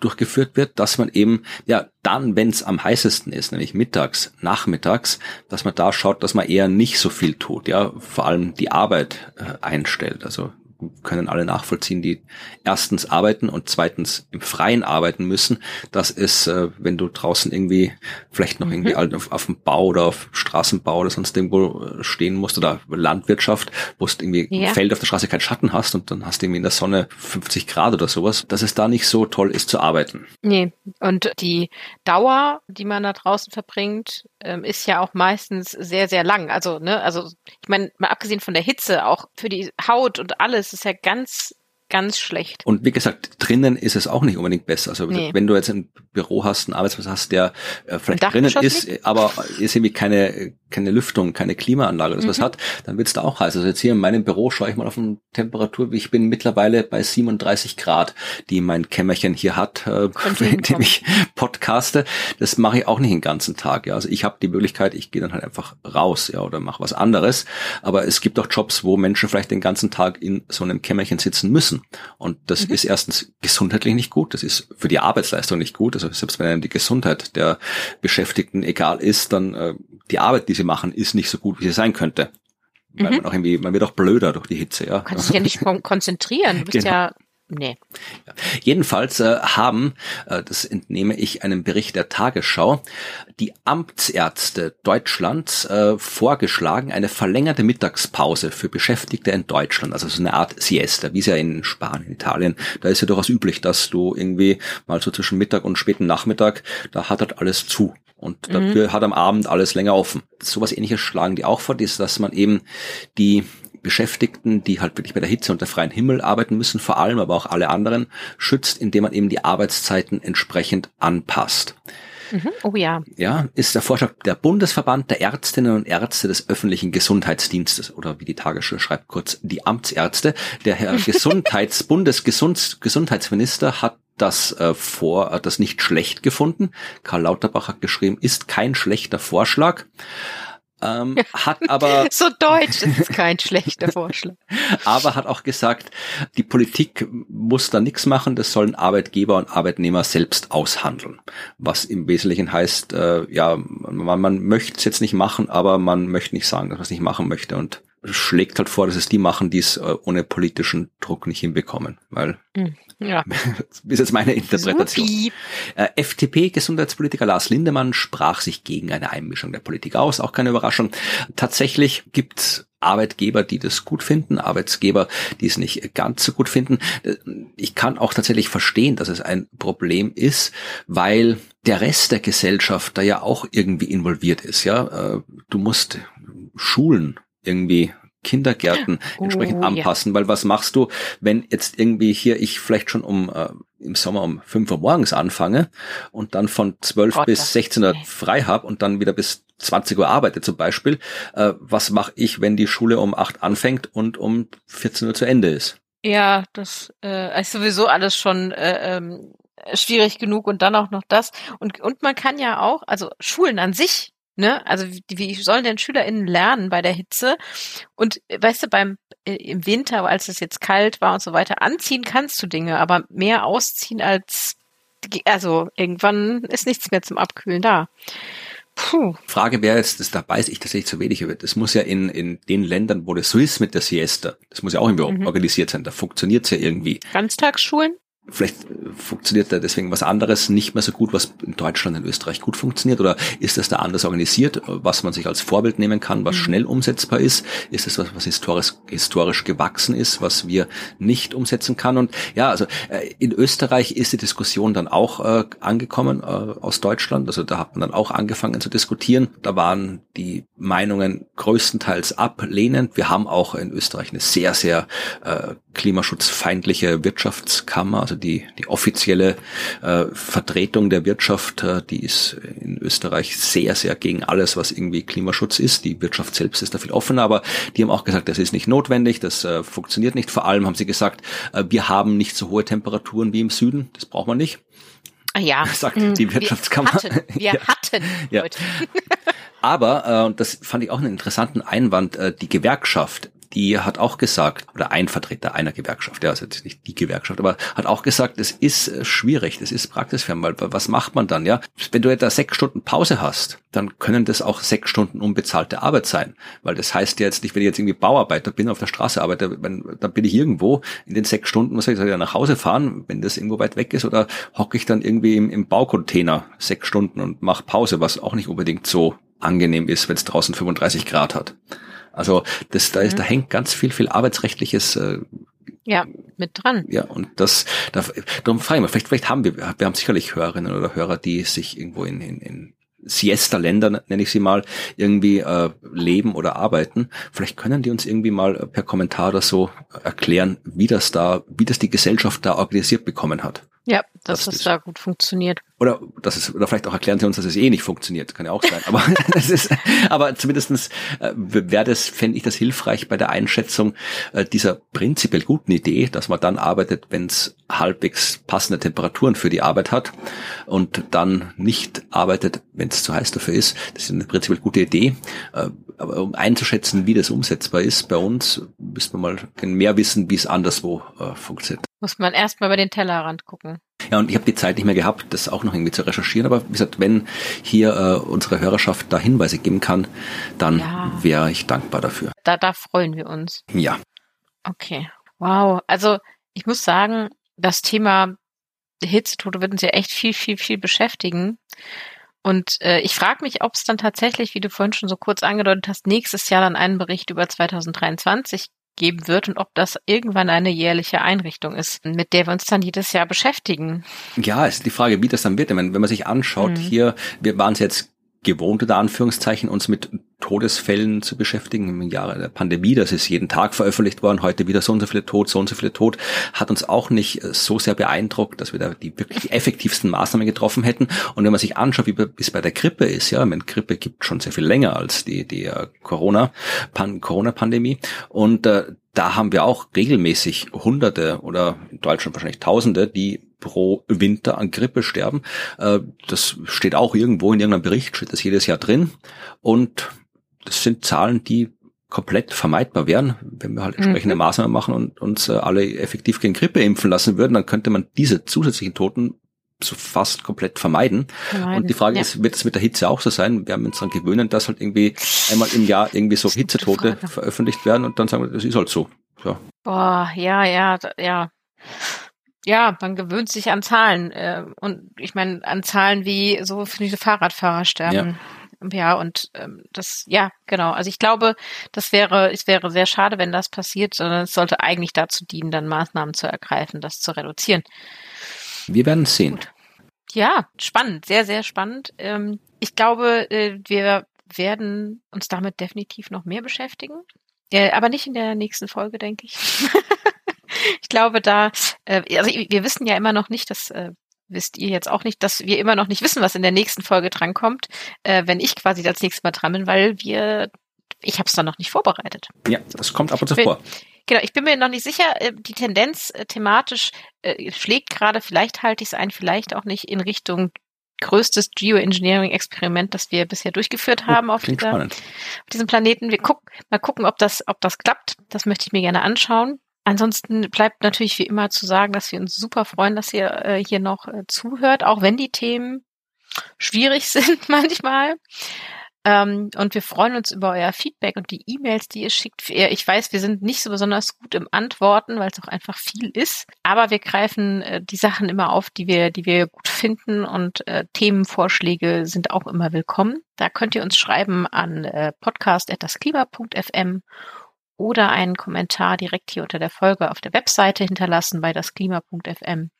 durchgeführt wird, dass man eben ja dann, wenn es am heißesten ist, nämlich mittags, nachmittags, dass man da schaut, dass man eher nicht so viel tut, ja, vor allem die Arbeit äh, einstellt. Also können alle nachvollziehen, die erstens arbeiten und zweitens im Freien arbeiten müssen, dass es, äh, wenn du draußen irgendwie vielleicht noch irgendwie mhm. auf, auf dem Bau oder auf Straßenbau oder sonst irgendwo äh, stehen musst oder Landwirtschaft, wo es irgendwie ja. Feld auf der Straße keinen Schatten hast und dann hast du irgendwie in der Sonne 50 Grad oder sowas, dass es da nicht so toll ist zu arbeiten. Nee, und die Dauer, die man da draußen verbringt, ähm, ist ja auch meistens sehr, sehr lang. Also, ne, also ich meine, mal abgesehen von der Hitze, auch für die Haut und alles ist ja ganz ganz schlecht. Und wie gesagt, drinnen ist es auch nicht unbedingt besser. Also nee. wenn du jetzt ein Büro hast, einen Arbeitsplatz hast, der äh, vielleicht drinnen ist, liegt? aber ist irgendwie keine keine Lüftung, keine Klimaanlage, das mhm. was hat, dann wird's da auch heiß. Also jetzt hier in meinem Büro schaue ich mal auf eine Temperatur, ich bin mittlerweile bei 37 Grad, die mein Kämmerchen hier hat, äh, indem <laughs> ich podcaste. Das mache ich auch nicht den ganzen Tag. Ja, also ich habe die Möglichkeit, ich gehe dann halt einfach raus, ja, oder mache was anderes. Aber es gibt auch Jobs, wo Menschen vielleicht den ganzen Tag in so einem Kämmerchen sitzen müssen. Und das mhm. ist erstens gesundheitlich nicht gut. Das ist für die Arbeitsleistung nicht gut. Also selbst wenn einem die Gesundheit der Beschäftigten egal ist, dann äh, die Arbeit, die sie machen, ist nicht so gut, wie sie sein könnte. Weil mhm. man auch irgendwie, man wird auch blöder durch die Hitze, ja. Du kannst dich ja nicht <laughs> konzentrieren. Du bist genau. ja Nee. Ja. Jedenfalls äh, haben, äh, das entnehme ich einem Bericht der Tagesschau, die Amtsärzte Deutschlands äh, vorgeschlagen, eine verlängerte Mittagspause für Beschäftigte in Deutschland, also so eine Art Siesta, wie es ja in Spanien, Italien, da ist ja durchaus üblich, dass du irgendwie mal so zwischen Mittag und späten Nachmittag, da hat halt alles zu. Und mhm. dafür hat am Abend alles länger offen. Sowas ähnliches schlagen die auch vor, ist, dass man eben die Beschäftigten, die halt wirklich bei der Hitze und der freien Himmel arbeiten müssen, vor allem, aber auch alle anderen, schützt, indem man eben die Arbeitszeiten entsprechend anpasst. Mhm. Oh ja. Ja, ist der Vorschlag der Bundesverband der Ärztinnen und Ärzte des öffentlichen Gesundheitsdienstes oder wie die Tagesschau schreibt kurz die Amtsärzte. Der Herr <laughs> Gesundheits Bundesgesundheitsminister hat das äh, vor, äh, das nicht schlecht gefunden. Karl Lauterbach hat geschrieben, ist kein schlechter Vorschlag. Ähm, hat aber <laughs> so deutsch ist kein schlechter Vorschlag. <laughs> aber hat auch gesagt, die Politik muss da nichts machen, das sollen Arbeitgeber und Arbeitnehmer selbst aushandeln. Was im Wesentlichen heißt, äh, ja, man, man möchte es jetzt nicht machen, aber man möchte nicht sagen, dass man es nicht machen möchte und schlägt halt vor, dass es die machen, die es äh, ohne politischen Druck nicht hinbekommen, weil hm, ja. <laughs> ist jetzt meine Interpretation. Äh, FDP-Gesundheitspolitiker Lars Lindemann sprach sich gegen eine Einmischung der Politik aus, auch keine Überraschung. Tatsächlich gibt's Arbeitgeber, die das gut finden, Arbeitsgeber, die es nicht ganz so gut finden. Ich kann auch tatsächlich verstehen, dass es ein Problem ist, weil der Rest der Gesellschaft da ja auch irgendwie involviert ist. Ja, äh, du musst Schulen irgendwie Kindergärten oh, entsprechend anpassen, ja. weil was machst du, wenn jetzt irgendwie hier ich vielleicht schon um äh, im Sommer um 5 Uhr morgens anfange und dann von 12 Gott, bis 16 Uhr frei habe und dann wieder bis 20 Uhr arbeite zum Beispiel. Äh, was mache ich, wenn die Schule um 8 anfängt und um 14 Uhr zu Ende ist? Ja, das äh, ist sowieso alles schon äh, ähm, schwierig genug und dann auch noch das. Und, und man kann ja auch, also Schulen an sich Ne? Also wie, wie sollen denn SchülerInnen lernen bei der Hitze? Und weißt du, beim äh, im Winter, als es jetzt kalt war und so weiter, anziehen kannst du Dinge, aber mehr ausziehen als also irgendwann ist nichts mehr zum Abkühlen da. Puh. Frage wäre jetzt, das, da weiß ich tatsächlich zu wenig über. Das muss ja in, in den Ländern, wo das so ist mit der Siesta, das muss ja auch irgendwie mhm. organisiert sein. Da funktioniert's ja irgendwie. Ganztagsschulen? Vielleicht funktioniert da deswegen was anderes nicht mehr so gut, was in Deutschland, in Österreich gut funktioniert? Oder ist das da anders organisiert, was man sich als Vorbild nehmen kann, was mhm. schnell umsetzbar ist? Ist es was, was historisch, historisch gewachsen ist, was wir nicht umsetzen kann? Und ja, also äh, in Österreich ist die Diskussion dann auch äh, angekommen äh, aus Deutschland. Also da hat man dann auch angefangen zu diskutieren. Da waren die Meinungen größtenteils ablehnend. Wir haben auch in Österreich eine sehr, sehr äh, klimaschutzfeindliche Wirtschaftskammer, also die, die offizielle äh, Vertretung der Wirtschaft, äh, die ist in Österreich sehr, sehr gegen alles, was irgendwie Klimaschutz ist. Die Wirtschaft selbst ist da viel offener, aber die haben auch gesagt, das ist nicht notwendig, das äh, funktioniert nicht. Vor allem haben sie gesagt, äh, wir haben nicht so hohe Temperaturen wie im Süden, das braucht man nicht. Ah ja, <laughs> sagt die Wirtschaftskammer. Wir hatten, wir <laughs> ja. hatten ja. <laughs> Aber, äh, und das fand ich auch einen interessanten Einwand, äh, die Gewerkschaft die hat auch gesagt, oder ein Vertreter einer Gewerkschaft, ja, also nicht die Gewerkschaft, aber hat auch gesagt, es ist äh, schwierig, das ist praxisfern, weil was macht man dann, ja? Wenn du etwa sechs Stunden Pause hast, dann können das auch sechs Stunden unbezahlte Arbeit sein, weil das heißt ja jetzt nicht, wenn ich jetzt irgendwie Bauarbeiter bin, auf der Straße arbeite, dann bin ich irgendwo in den sechs Stunden, muss ich ja nach Hause fahren, wenn das irgendwo weit weg ist, oder hocke ich dann irgendwie im, im Baucontainer sechs Stunden und mache Pause, was auch nicht unbedingt so angenehm ist, wenn es draußen 35 Grad hat. Also das, da, ist, mhm. da hängt ganz viel, viel arbeitsrechtliches äh, ja, mit dran. Ja, und das, da, darum frage ich mal, vielleicht, vielleicht haben wir, wir haben sicherlich Hörerinnen oder Hörer, die sich irgendwo in, in, in Siesta-Länder, nenne ich sie mal, irgendwie äh, leben oder arbeiten. Vielleicht können die uns irgendwie mal per Kommentar oder so erklären, wie das da, wie das die Gesellschaft da organisiert bekommen hat. Ja, dass das, das da gut funktioniert. Oder das ist, oder vielleicht auch erklären Sie uns, dass es eh nicht funktioniert. Kann ja auch sein. Aber <laughs> das ist, aber zumindestens äh, wäre das, fände ich das hilfreich bei der Einschätzung äh, dieser prinzipiell guten Idee, dass man dann arbeitet, wenn es halbwegs passende Temperaturen für die Arbeit hat und dann nicht arbeitet, wenn es zu heiß dafür ist. Das ist eine prinzipiell gute Idee. Äh, aber um einzuschätzen, wie das umsetzbar ist bei uns, müsste man mal mehr wissen, wie es anderswo äh, funktioniert. Muss man erstmal über den Tellerrand gucken. Ja, und ich habe die Zeit nicht mehr gehabt, das auch noch irgendwie zu recherchieren. Aber wie gesagt, wenn hier äh, unsere Hörerschaft da Hinweise geben kann, dann ja. wäre ich dankbar dafür. Da, da freuen wir uns. Ja. Okay. Wow. Also ich muss sagen, das Thema Hitzetote wird uns ja echt viel, viel, viel beschäftigen. Und äh, ich frage mich, ob es dann tatsächlich, wie du vorhin schon so kurz angedeutet hast, nächstes Jahr dann einen Bericht über 2023 geben wird und ob das irgendwann eine jährliche Einrichtung ist, mit der wir uns dann jedes Jahr beschäftigen. Ja, ist die Frage, wie das dann wird. Meine, wenn man sich anschaut, mhm. hier, wir waren es jetzt gewohnt, unter Anführungszeichen, uns mit Todesfällen zu beschäftigen im Jahre der Pandemie. Das ist jeden Tag veröffentlicht worden. Heute wieder so und so viele Tod, so und so viele Tod. Hat uns auch nicht äh, so sehr beeindruckt, dass wir da die wirklich effektivsten Maßnahmen getroffen hätten. Und wenn man sich anschaut, wie es bei der Grippe ist, ja, meine Grippe gibt schon sehr viel länger als die, die uh, Corona, Pan Corona-Pandemie. Und äh, da haben wir auch regelmäßig Hunderte oder in Deutschland wahrscheinlich Tausende, die pro Winter an Grippe sterben. Äh, das steht auch irgendwo in irgendeinem Bericht, steht das jedes Jahr drin. Und das sind Zahlen, die komplett vermeidbar wären, wenn wir halt entsprechende mhm. Maßnahmen machen und uns äh, alle effektiv gegen Grippe impfen lassen würden, dann könnte man diese zusätzlichen Toten so fast komplett vermeiden. vermeiden. Und die Frage ja. ist, wird es mit der Hitze auch so sein? Wir haben uns daran gewöhnen, dass halt irgendwie einmal im Jahr irgendwie so Hitzetote veröffentlicht werden und dann sagen wir, das ist halt so. Ja. Boah, ja, ja, ja. Ja, man gewöhnt sich an Zahlen. Äh, und ich meine, an Zahlen wie so viele Fahrradfahrer sterben. Ja. Ja, und ähm, das, ja, genau. Also ich glaube, das wäre, es wäre sehr schade, wenn das passiert, sondern es sollte eigentlich dazu dienen, dann Maßnahmen zu ergreifen, das zu reduzieren. Wir werden es sehen. Gut. Ja, spannend, sehr, sehr spannend. Ähm, ich glaube, äh, wir werden uns damit definitiv noch mehr beschäftigen. Äh, aber nicht in der nächsten Folge, denke ich. <laughs> ich glaube, da, äh, also wir wissen ja immer noch nicht, das äh, wisst ihr jetzt auch nicht, dass wir immer noch nicht wissen, was in der nächsten Folge drankommt, äh, wenn ich quasi das nächste Mal dran bin, weil wir, ich habe es dann noch nicht vorbereitet. Ja, das kommt ab und zu vor. Genau, ich bin mir noch nicht sicher, äh, die Tendenz äh, thematisch äh, schlägt gerade, vielleicht halte ich es ein, vielleicht auch nicht in Richtung größtes Geoengineering-Experiment, das wir bisher durchgeführt oh, haben oh, auf, dieser, auf, diesem Planeten. Wir gucken, mal gucken, ob das, ob das klappt. Das möchte ich mir gerne anschauen. Ansonsten bleibt natürlich wie immer zu sagen, dass wir uns super freuen, dass ihr äh, hier noch äh, zuhört, auch wenn die Themen schwierig <laughs> sind manchmal. Ähm, und wir freuen uns über euer Feedback und die E-Mails, die ihr schickt. Ich weiß, wir sind nicht so besonders gut im Antworten, weil es auch einfach viel ist. Aber wir greifen äh, die Sachen immer auf, die wir, die wir gut finden und äh, Themenvorschläge sind auch immer willkommen. Da könnt ihr uns schreiben an äh, podcast.dasklima.fm oder einen Kommentar direkt hier unter der Folge auf der Webseite hinterlassen bei dasklima.fm.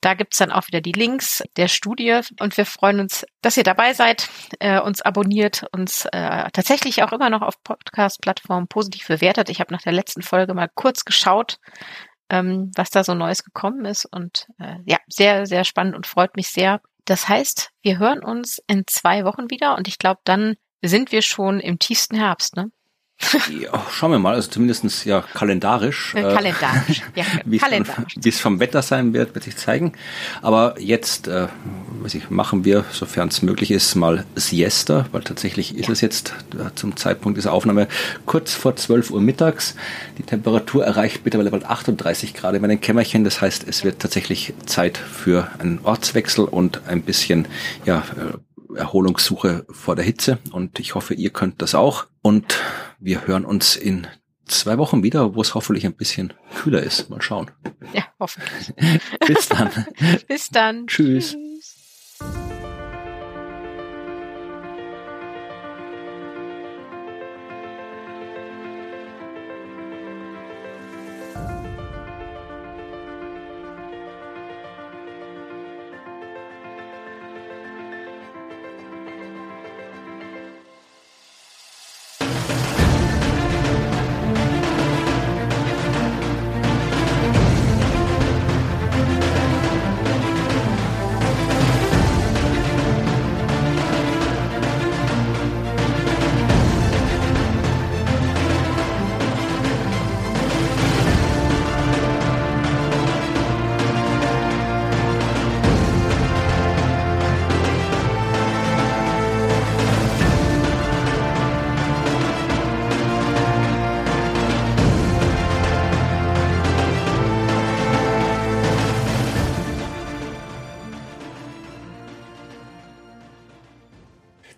Da gibt's dann auch wieder die Links der Studie und wir freuen uns, dass ihr dabei seid, äh, uns abonniert, uns äh, tatsächlich auch immer noch auf Podcast-Plattformen positiv bewertet. Ich habe nach der letzten Folge mal kurz geschaut, ähm, was da so Neues gekommen ist und äh, ja, sehr, sehr spannend und freut mich sehr. Das heißt, wir hören uns in zwei Wochen wieder und ich glaube, dann sind wir schon im tiefsten Herbst, ne? Ja, schauen wir mal, also zumindestens ja kalendarisch. Äh, kalendarisch, ja, <laughs> wie kalendarisch. Wie es vom Wetter sein wird, wird sich zeigen. Aber jetzt, äh, weiß ich, machen wir, sofern es möglich ist, mal Siesta, weil tatsächlich ist ja. es jetzt äh, zum Zeitpunkt dieser Aufnahme kurz vor 12 Uhr mittags. Die Temperatur erreicht mittlerweile bald 38 Grad in meinem Kämmerchen. Das heißt, es wird tatsächlich Zeit für einen Ortswechsel und ein bisschen, ja, äh, Erholungssuche vor der Hitze und ich hoffe, ihr könnt das auch. Und wir hören uns in zwei Wochen wieder, wo es hoffentlich ein bisschen kühler ist. Mal schauen. Ja, hoffentlich. <laughs> Bis dann. <laughs> Bis dann. Tschüss. Tschüss.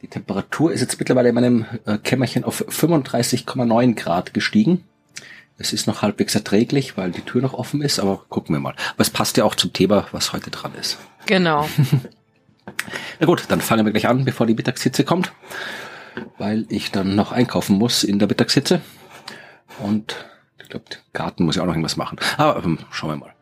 Temperatur ist jetzt mittlerweile in meinem äh, Kämmerchen auf 35,9 Grad gestiegen. Es ist noch halbwegs erträglich, weil die Tür noch offen ist, aber gucken wir mal. Aber es passt ja auch zum Thema, was heute dran ist. Genau. <laughs> Na gut, dann fangen wir gleich an, bevor die Mittagshitze kommt, weil ich dann noch einkaufen muss in der Mittagshitze. Und ich glaube, Garten muss ja auch noch irgendwas machen. Aber ähm, schauen wir mal.